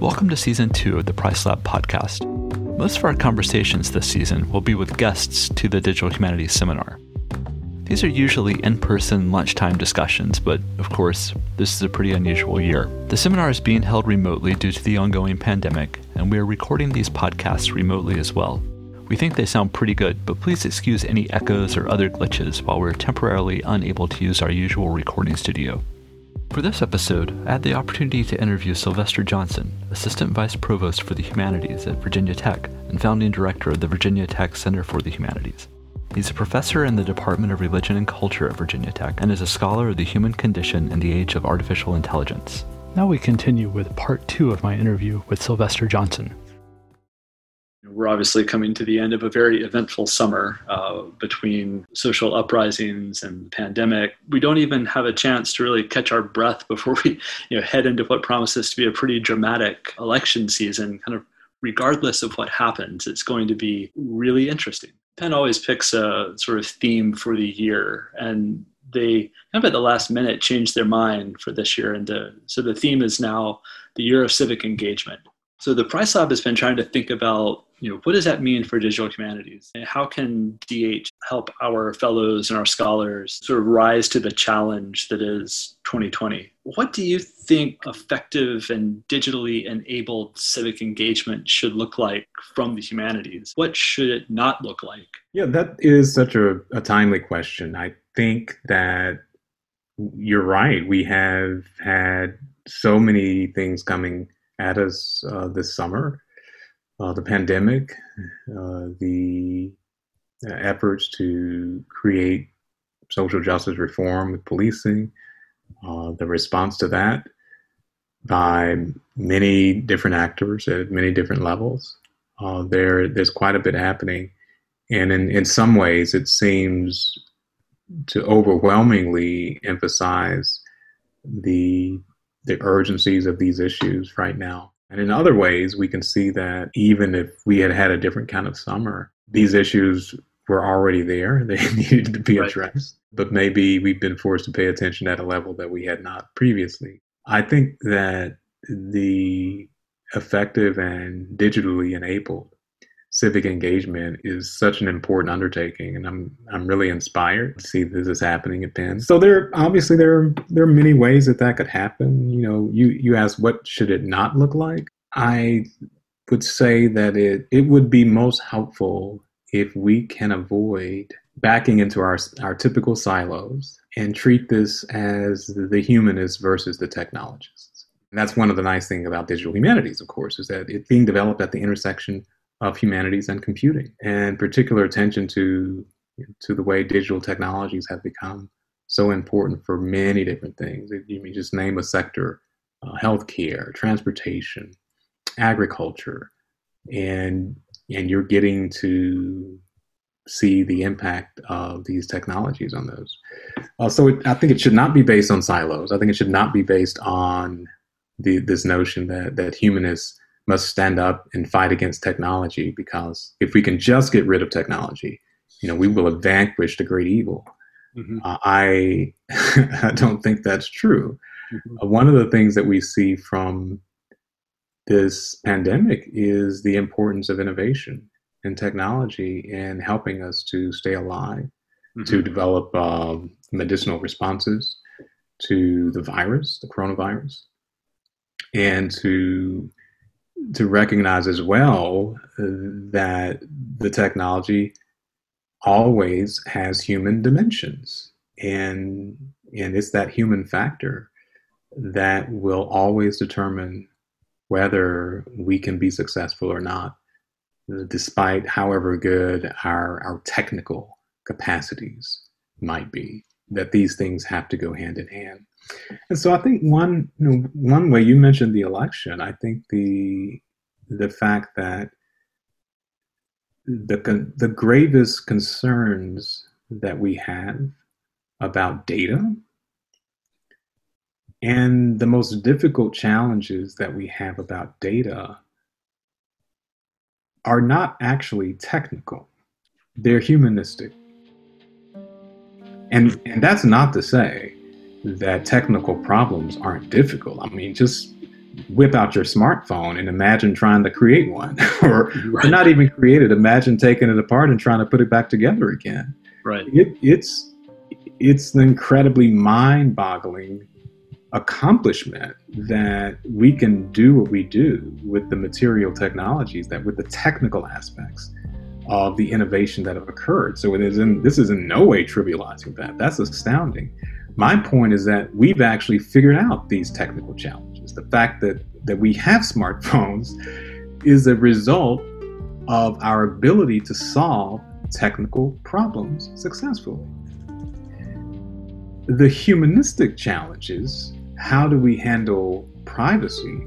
Welcome to season two of the Price Lab podcast. Most of our conversations this season will be with guests to the Digital Humanities Seminar. These are usually in person lunchtime discussions, but of course, this is a pretty unusual year. The seminar is being held remotely due to the ongoing pandemic, and we are recording these podcasts remotely as well. We think they sound pretty good, but please excuse any echoes or other glitches while we're temporarily unable to use our usual recording studio. For this episode, I had the opportunity to interview Sylvester Johnson, Assistant Vice Provost for the Humanities at Virginia Tech and founding director of the Virginia Tech Center for the Humanities. He's a professor in the Department of Religion and Culture at Virginia Tech and is a scholar of the human condition in the age of artificial intelligence. Now we continue with part two of my interview with Sylvester Johnson. We're obviously coming to the end of a very eventful summer uh, between social uprisings and pandemic. We don't even have a chance to really catch our breath before we you know, head into what promises to be a pretty dramatic election season. Kind of regardless of what happens, it's going to be really interesting. Penn always picks a sort of theme for the year, and they kind of at the last minute changed their mind for this year. And so the theme is now the year of civic engagement. So the Price Lab has been trying to think about you know, what does that mean for digital humanities? And how can DH help our fellows and our scholars sort of rise to the challenge that is 2020? What do you think effective and digitally enabled civic engagement should look like from the humanities? What should it not look like? Yeah, that is such a, a timely question. I think that you're right. We have had so many things coming at us uh, this summer uh, the pandemic, uh, the efforts to create social justice reform with policing, uh, the response to that by many different actors at many different levels. Uh, there, there's quite a bit happening, and in, in some ways, it seems to overwhelmingly emphasize the the urgencies of these issues right now. And in other ways, we can see that even if we had had a different kind of summer, these issues were already there. They needed to be addressed. But maybe we've been forced to pay attention at a level that we had not previously. I think that the effective and digitally enabled civic engagement is such an important undertaking and I'm I'm really inspired to see this is happening at Penn. So there obviously there are, there are many ways that that could happen. You know, you you ask what should it not look like? I would say that it it would be most helpful if we can avoid backing into our our typical silos and treat this as the humanist versus the technologists. And that's one of the nice things about digital humanities, of course, is that it's being developed at the intersection of humanities and computing, and particular attention to to the way digital technologies have become so important for many different things. You you just name a sector, uh, healthcare, transportation, agriculture, and and you're getting to see the impact of these technologies on those. Uh, so it, I think it should not be based on silos. I think it should not be based on the, this notion that that humanists must stand up and fight against technology because if we can just get rid of technology, you know, we will have vanquished the great evil. Mm-hmm. Uh, I I don't think that's true. Mm-hmm. Uh, one of the things that we see from this pandemic is the importance of innovation and technology in helping us to stay alive, mm-hmm. to develop um, medicinal responses to the virus, the coronavirus, and to to recognize as well uh, that the technology always has human dimensions. And and it's that human factor that will always determine whether we can be successful or not despite however good our our technical capacities might be that these things have to go hand in hand and so I think one you know, one way you mentioned the election. I think the the fact that the the gravest concerns that we have about data and the most difficult challenges that we have about data are not actually technical. They're humanistic. And and that's not to say that technical problems aren't difficult. I mean, just whip out your smartphone and imagine trying to create one. Or, right. or, not even create it imagine taking it apart and trying to put it back together again. Right. It, it's it's an incredibly mind-boggling accomplishment that we can do what we do with the material technologies that with the technical aspects of the innovation that have occurred. So it is in this is in no way trivializing that. That's astounding my point is that we've actually figured out these technical challenges. The fact that, that we have smartphones is a result of our ability to solve technical problems successfully. The humanistic challenges how do we handle privacy?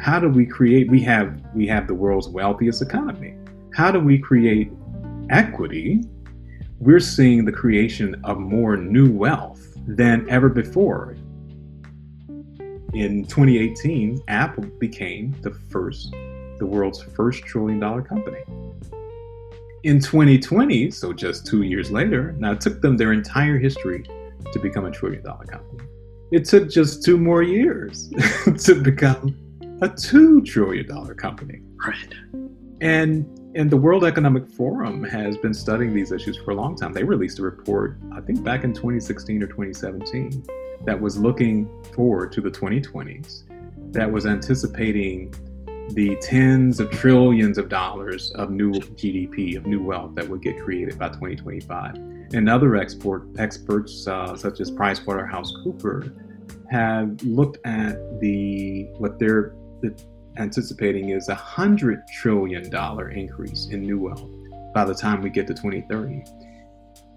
How do we create we have we have the world's wealthiest economy. How do we create equity? We're seeing the creation of more new wealth than ever before. In 2018, Apple became the first, the world's first trillion dollar company. In 2020, so just two years later, now it took them their entire history to become a trillion dollar company. It took just two more years to become a two trillion dollar company. Right. And and the World Economic Forum has been studying these issues for a long time. They released a report, I think back in 2016 or 2017, that was looking forward to the 2020s, that was anticipating the tens of trillions of dollars of new GDP, of new wealth that would get created by 2025. And other export experts, uh, such as PricewaterhouseCoopers, have looked at the what they're the anticipating is a hundred trillion dollar increase in new wealth by the time we get to 2030.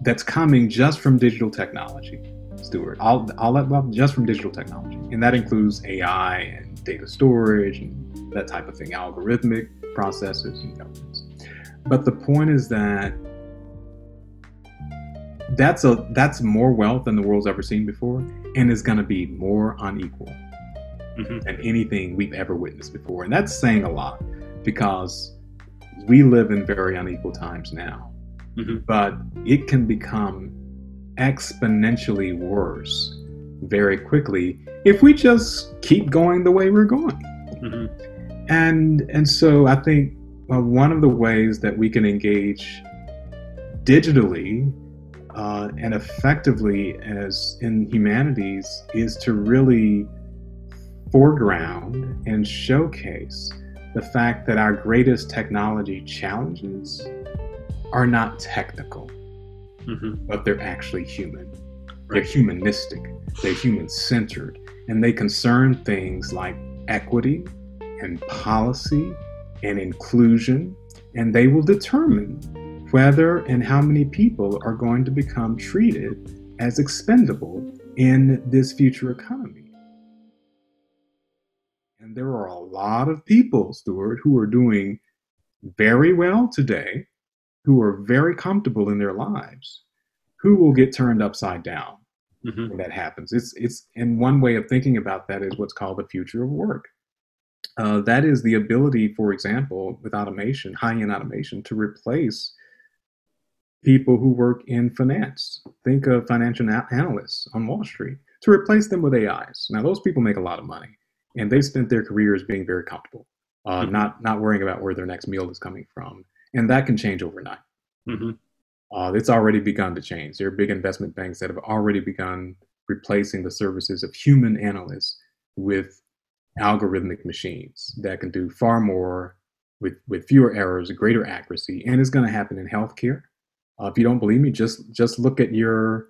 That's coming just from digital technology, Stuart. All, all that wealth just from digital technology, and that includes AI and data storage and that type of thing, algorithmic processes and governance. But the point is that that's a that's more wealth than the world's ever seen before, and is going to be more unequal mm-hmm. than anything we've ever witnessed before. And that's saying a lot because we live in very unequal times now. Mm-hmm. But it can become exponentially worse very quickly if we just keep going the way we're going. Mm-hmm. And and so I think well, one of the ways that we can engage digitally uh, and effectively as in humanities is to really foreground and showcase the fact that our greatest technology challenges are not technical, mm-hmm. but they're actually human. They're humanistic, they're human centered, and they concern things like equity and policy and inclusion, and they will determine whether and how many people are going to become treated as expendable in this future economy. There are a lot of people, Stuart, who are doing very well today, who are very comfortable in their lives, who will get turned upside down mm-hmm. when that happens. It's it's and one way of thinking about that is what's called the future of work. Uh, that is the ability, for example, with automation, high-end automation, to replace people who work in finance. Think of financial analysts on Wall Street to replace them with AIs. Now, those people make a lot of money and they've spent their careers being very comfortable, uh, mm-hmm. not not worrying about where their next meal is coming from, and that can change overnight. Mm-hmm. Uh, it's already begun to change. There are big investment banks that have already begun replacing the services of human analysts with algorithmic machines that can do far more with with fewer errors, greater accuracy, and it's going to happen in healthcare. Uh, if you don't believe me, just just look at your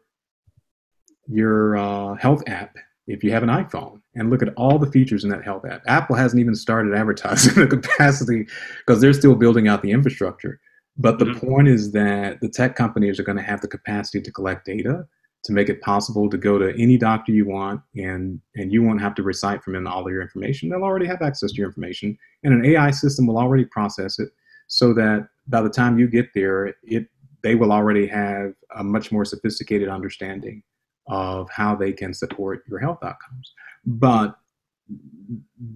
your uh, health app if you have an iPhone and look at all the features in that health app. Apple hasn't even started advertising the capacity because they're still building out the infrastructure. But the mm-hmm. point is that the tech companies are going to have the capacity to collect data to make it possible to go to any doctor you want and and you won't have to recite from them all of your information. They'll already have access to your information and an AI system will already process it so that by the time you get there, it they will already have a much more sophisticated understanding of how they can support your health outcomes. But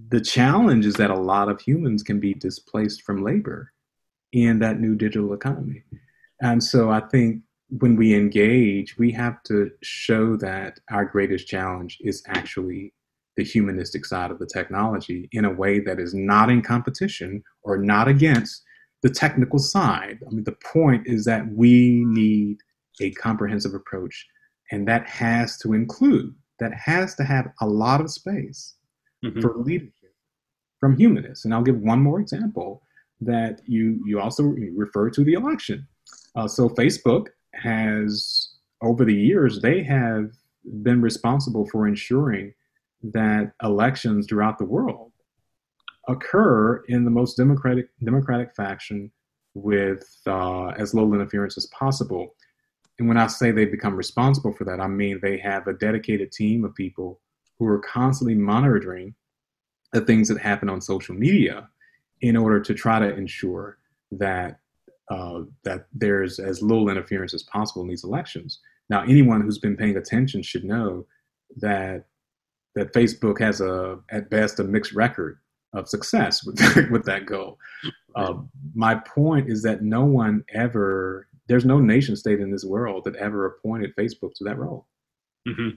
the challenge is that a lot of humans can be displaced from labor in that new digital economy. And so I think when we engage, we have to show that our greatest challenge is actually the humanistic side of the technology in a way that is not in competition or not against the technical side. I mean, the point is that we need a comprehensive approach, and that has to include, that has to have a lot of space mm-hmm. for leadership from humanists. And I'll give one more example that you you also refer to the election. Uh, so Facebook has over the years they have been responsible for ensuring that elections throughout the world occur in the most democratic democratic fashion with uh, as little interference as possible. And when I say they become responsible for that, I mean they have a dedicated team of people who are constantly monitoring the things that happen on social media in order to try to ensure that uh, that there's as little interference as possible in these elections. Now, anyone who's been paying attention should know that that Facebook has a at best a mixed record of success with with that goal. Uh, my point is that no one ever there's no nation state in this world that ever appointed Facebook to that role. Mm-hmm.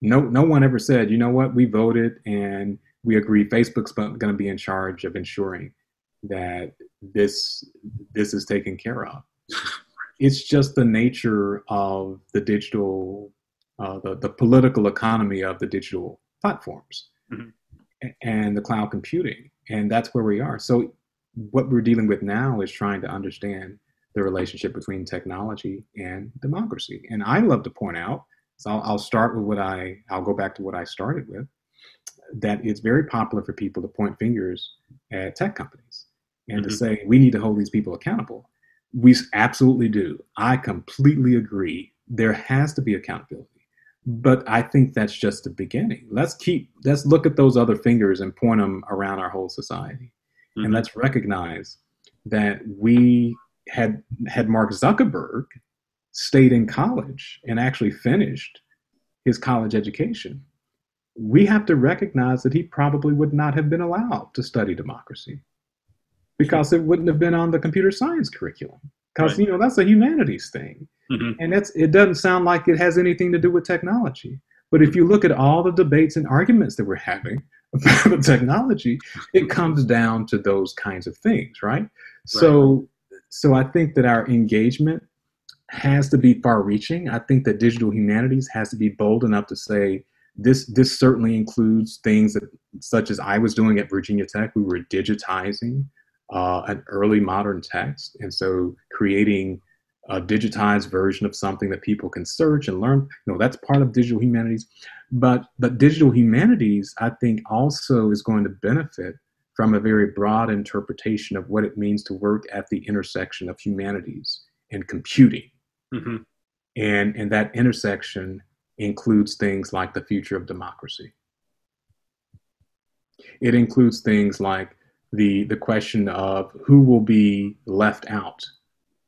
No, no one ever said, you know what, we voted and we agree Facebook's going to be in charge of ensuring that this this is taken care of. it's just the nature of the digital, uh, the the political economy of the digital platforms mm-hmm. and the cloud computing, and that's where we are. So what we're dealing with now is trying to understand the relationship between technology and democracy. And I love to point out, so I'll, I'll start with what I I'll go back to what I started with that it's very popular for people to point fingers at tech companies and mm-hmm. to say we need to hold these people accountable. We absolutely do. I completely agree. There has to be accountability. But I think that's just the beginning. Let's keep let's look at those other fingers and point them around our whole society. Mm-hmm. And let's recognize that we had had Mark Zuckerberg stayed in college and actually finished his college education we have to recognize that he probably would not have been allowed to study democracy because it wouldn't have been on the computer science curriculum because right. you know that's a humanities thing mm-hmm. and that's it doesn't sound like it has anything to do with technology but if you look at all the debates and arguments that we're having about technology it comes down to those kinds of things right, right. so so i think that our engagement has to be far reaching i think that digital humanities has to be bold enough to say this this certainly includes things that such as I was doing at Virginia Tech. We were digitizing uh, an early modern text, and so creating a digitized version of something that people can search and learn. You know, that's part of digital humanities. But but digital humanities, I think, also is going to benefit from a very broad interpretation of what it means to work at the intersection of humanities and computing. Mm-hmm. And and that intersection includes things like the future of democracy. It includes things like the, the question of who will be left out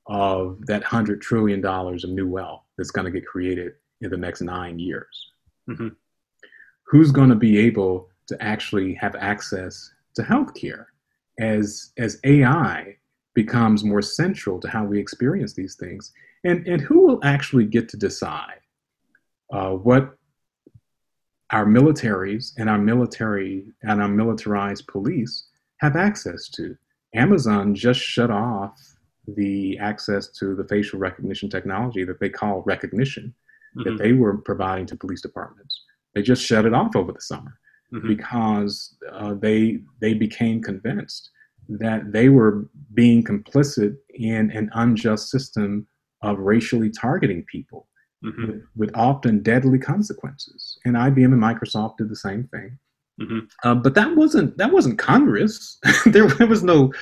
of that $100 trillion of new wealth that's going to get created in the next nine years. Mm-hmm. Who's going to be able to actually have access to healthcare as, as AI becomes more central to how we experience these things? And, and who will actually get to decide uh, what our militaries and our military and our militarized police have access to. Amazon just shut off the access to the facial recognition technology that they call Rekognition mm-hmm. that they were providing to police departments. They just shut it off over the summer mm-hmm. because uh, they they became convinced that they were being complicit in an unjust system of racially targeting people mm-hmm. with, with, often deadly consequences. And IBM and Microsoft did the same thing. Mm-hmm. Uh, but that wasn't that wasn't Congress. there, there, was no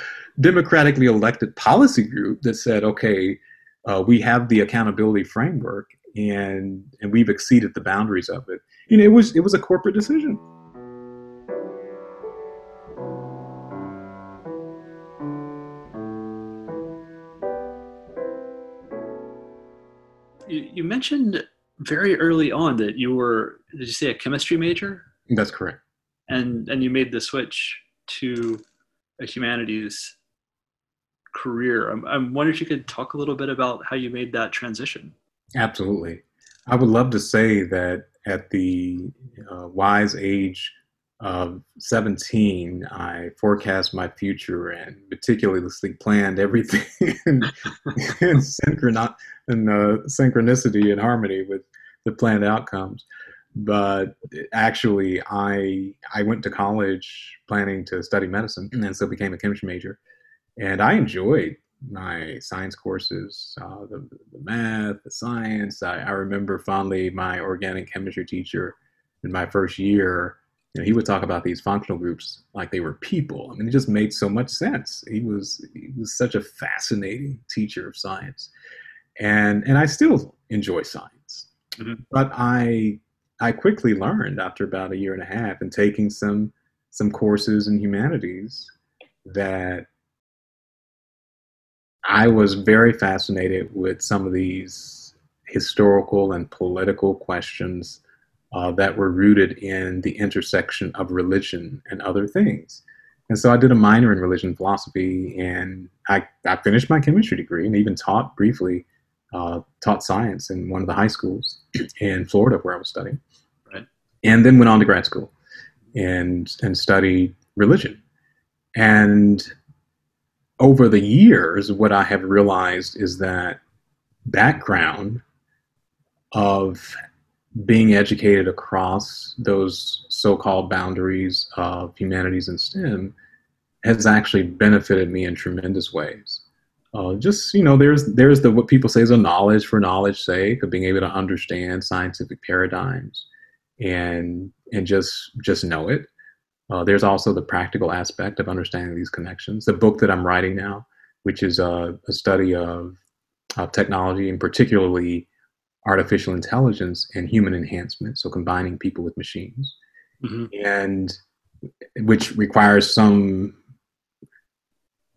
democratically elected policy group that said, "Okay, uh, we have the accountability framework, and and we've exceeded the boundaries of it." You know, it was it was a corporate decision. Mentioned very early on that you were did you say a chemistry major? That's correct. And and you made the switch to a humanities career. I'm, I'm wondering if you could talk a little bit about how you made that transition. Absolutely. I would love to say that at the uh, wise age of 17, I forecast my future and meticulously planned everything in, in, synchron- in uh, synchronicity and harmony with the planned outcomes. But actually, I I went to college planning to study medicine, and so became a chemistry major. And I enjoyed my science courses, uh, the, the, math, the science. I, I, remember fondly my organic chemistry teacher in my first year. You know, he would talk about these functional groups like they were people. I mean, it just made so much sense. He was he was such a fascinating teacher of science, and and I still enjoy science. Mm-hmm. But I I quickly learned after about a year and a half and taking some some courses in humanities that I was very fascinated with some of these historical and political questions uh, that were rooted in the intersection of religion and other things. And so I did a minor in religion philosophy, and I, I finished my chemistry degree and even taught briefly, uh, taught science in one of the high schools in Florida where I was studying. Right. And then went on to grad school and and studied religion. And over the years, what I have realized is that background of being educated across those so-called boundaries of humanities and STEM has actually benefited me in tremendous ways. Uh, just you know, there's there's the what people say is a knowledge for knowledge sake of being able to understand scientific paradigms and and just just know it. Uh, there's also the practical aspect of understanding these connections. The book that I'm writing now, which is a, a study of, of technology and particularly artificial intelligence and human enhancement, so combining people with machines, mm-hmm. and which requires some.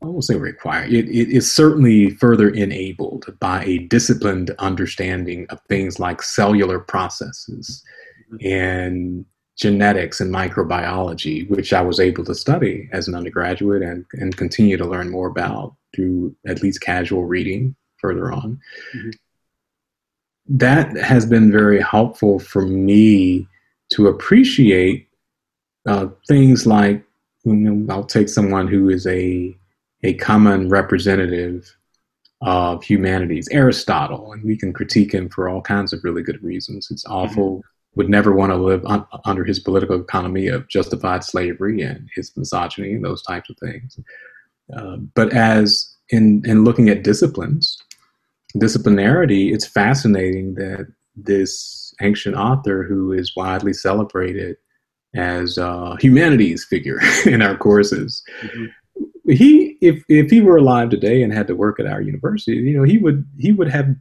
I won't say require. It, it is certainly further enabled by a disciplined understanding of things like cellular processes mm-hmm. and genetics and microbiology, which I was able to study as an undergraduate and, and continue to learn more about through at least casual reading further on. Mm-hmm. That has been very helpful for me to appreciate uh, things like, you know, I'll take someone who is a, a common representative of humanities, Aristotle, and we can critique him for all kinds of really good reasons. It's awful. Mm-hmm would never want to live un- under his political economy of justified slavery and his misogyny and those types of things. Uh, but as in in looking at disciplines, disciplinarity, it's fascinating that this ancient author who is widely celebrated as a humanities figure in our courses. Mm-hmm. He, if if he were alive today and had to work at our university, you know, he would he would have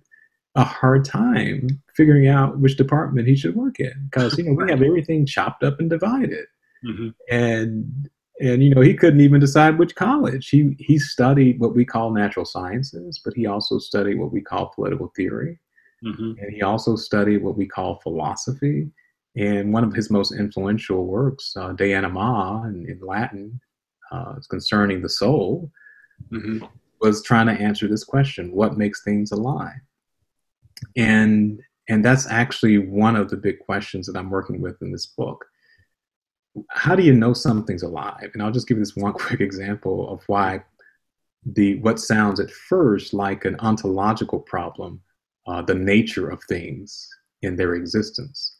a hard time figuring out which department he should work in because you know we have everything chopped up and divided mm-hmm. and and you know he couldn't even decide which college. He he studied what we call natural sciences but he also studied what we call political theory. Mm-hmm. and he also studied what we call philosophy. And one of his most influential works uh, de anima in, in latin uh, concerning the soul mm-hmm. was trying to answer this question what makes things alive? And and that's actually one of the big questions that i'm working with in this book how do you know something's alive and i'll just give you this one quick example of why the what sounds at first like an ontological problem uh, the nature of things in their existence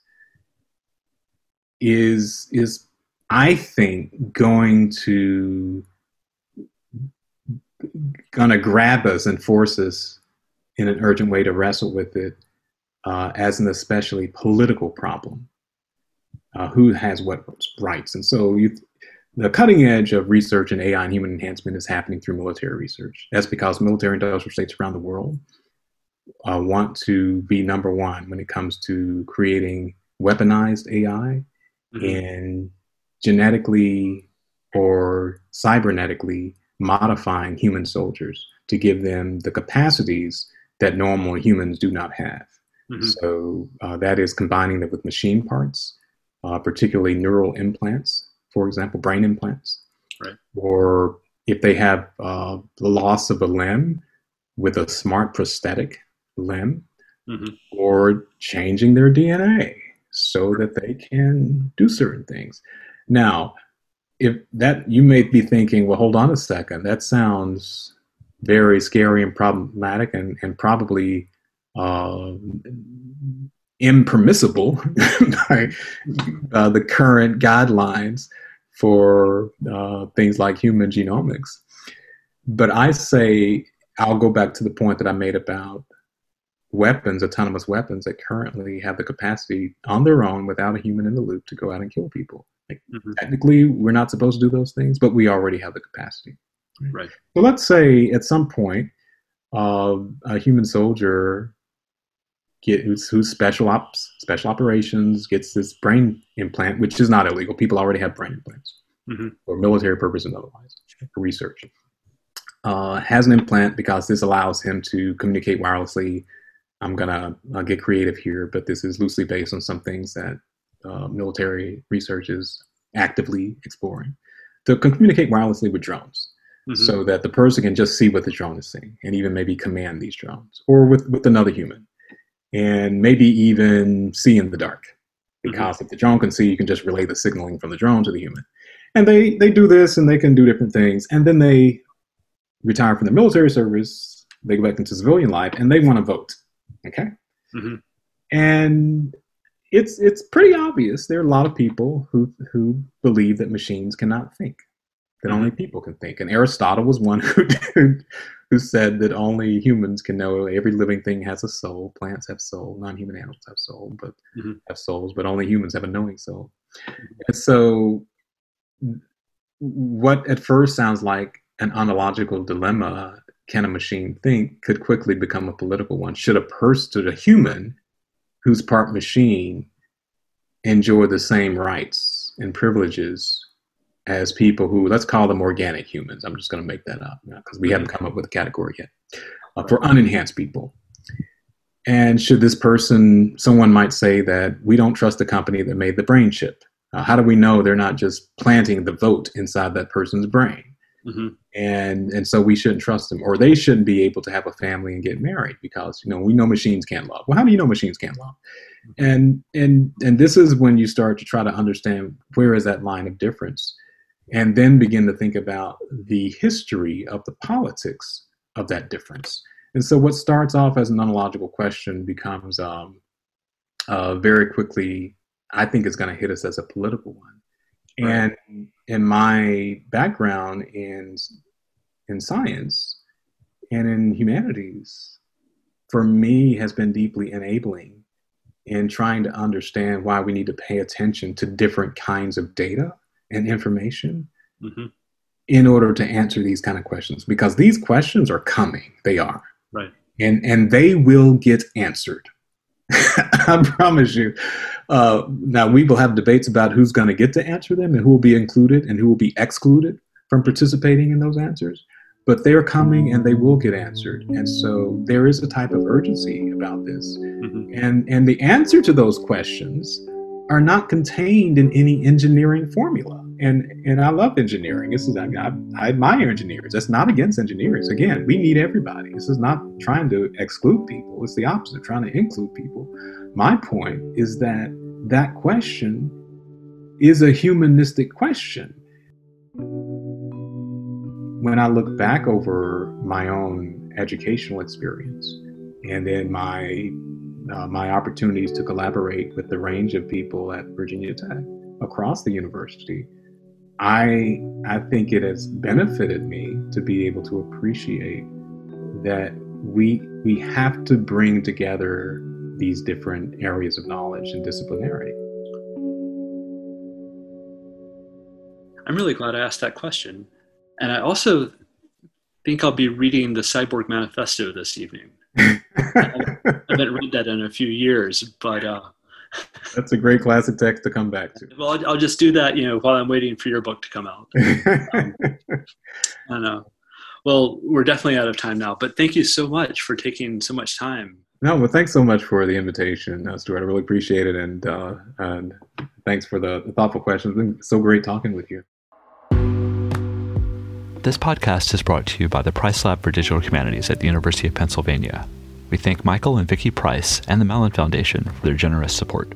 is is i think going to gonna grab us and force us in an urgent way to wrestle with it uh, as an especially political problem. Uh, who has what rights? And so you, the cutting edge of research in AI and human enhancement is happening through military research. That's because military industrial states around the world uh, want to be number one when it comes to creating weaponized AI mm-hmm. and genetically or cybernetically modifying human soldiers to give them the capacities that normal humans do not have. Mm-hmm. So uh, that is combining them with machine parts, uh, particularly neural implants, for example, brain implants. Right. Or if they have uh, the loss of a limb with a smart prosthetic limb, mm-hmm. or changing their DNA so that they can do certain things. Now, if that you may be thinking, well, hold on a second, that sounds very scary and problematic and, and probably uh, impermissible by uh, the current guidelines for uh, things like human genomics. But I say, I'll go back to the point that I made about weapons, autonomous weapons that currently have the capacity on their own without a human in the loop to go out and kill people. Like, mm-hmm. Technically, we're not supposed to do those things, but we already have the capacity. Right. So let's say at some point, uh, a human soldier get who's, who's special ops, special operations gets this brain implant, which is not illegal. People already have brain implants mm-hmm. for military purposes and otherwise for research. Uh, has an implant because this allows him to communicate wirelessly. I'm gonna uh, get creative here, but this is loosely based on some things that uh, military research is actively exploring to communicate wirelessly with drones. Mm-hmm. So that the person can just see what the drone is seeing and even maybe command these drones or with, with another human and maybe even see in the dark. Mm-hmm. Because mm-hmm. if the drone can see, you can just relay the signaling from the drone to the human. And they, they do this and they can do different things. And then they retire from the military service, they go back into civilian life, and they want to vote. Okay? Mm-hmm. And it's it's pretty obvious there are a lot of people who who believe that machines cannot think that only mm-hmm. people can think and aristotle was one who who said that only humans can know every living thing has a soul plants have soul non-human animals have soul but mm-hmm. have souls but only humans have a knowing soul mm-hmm. and so what at first sounds like an ontological dilemma can a machine think could quickly become a political one should a person a human who's part machine enjoy the same rights and privileges as people who let's call them organic humans i'm just going to make that up because we haven't come up with a category yet uh, for unenhanced people and should this person someone might say that we don't trust the company that made the brain chip uh, how do we know they're not just planting the vote inside that person's brain Mm-hmm. And and so we shouldn't trust them, or they shouldn't be able to have a family and get married because you know we know machines can't love. Well, how do you know machines can't love? And and and this is when you start to try to understand where is that line of difference, and then begin to think about the history of the politics of that difference. And so what starts off as an ontological question becomes um, uh, very quickly, I think, is going to hit us as a political one. Right. And in my background in in science and in humanities, for me, has been deeply enabling in trying to understand why we need to pay attention to different kinds of data and information mm-hmm. in order to answer these kind of questions because these questions are coming they are right and and they will get answered i promise you uh, now we will have debates about who's going to get to answer them and who will be included and who will be excluded from participating in those answers. But they're coming and they will get answered. And so there is a type of urgency about this. Mm-hmm. And, and the answer to those questions are not contained in any engineering formula. And and I love engineering. This is I, I, admire engineers. That's not against engineers. Again, we need everybody. This is not trying to exclude people. It's the opposite, trying to include people. My point is that that question is a humanistic question. When I look back over my own educational experience and then my uh, my opportunities to collaborate with the range of people at Virginia Tech across the university, I I think it has benefited me to be able to appreciate that we we have to bring together these different areas of knowledge and disciplinarity. I'm really glad I asked that question. And I also think I'll be reading the Cyborg Manifesto this evening. I haven't read that in a few years, but uh, that's a great classic text to come back to. Well, I'll, I'll, just do that, you know, while I'm waiting for your book to come out. um, I know. Well, we're definitely out of time now, but thank you so much for taking so much time. No, well, thanks so much for the invitation, uh, Stuart. I really appreciate it, and uh, and thanks for the, the thoughtful questions. It's been so great talking with you. This podcast is brought to you by the Price Lab for Digital Humanities at the University of Pennsylvania. We thank Michael and Vicki Price and the Mellon Foundation for their generous support.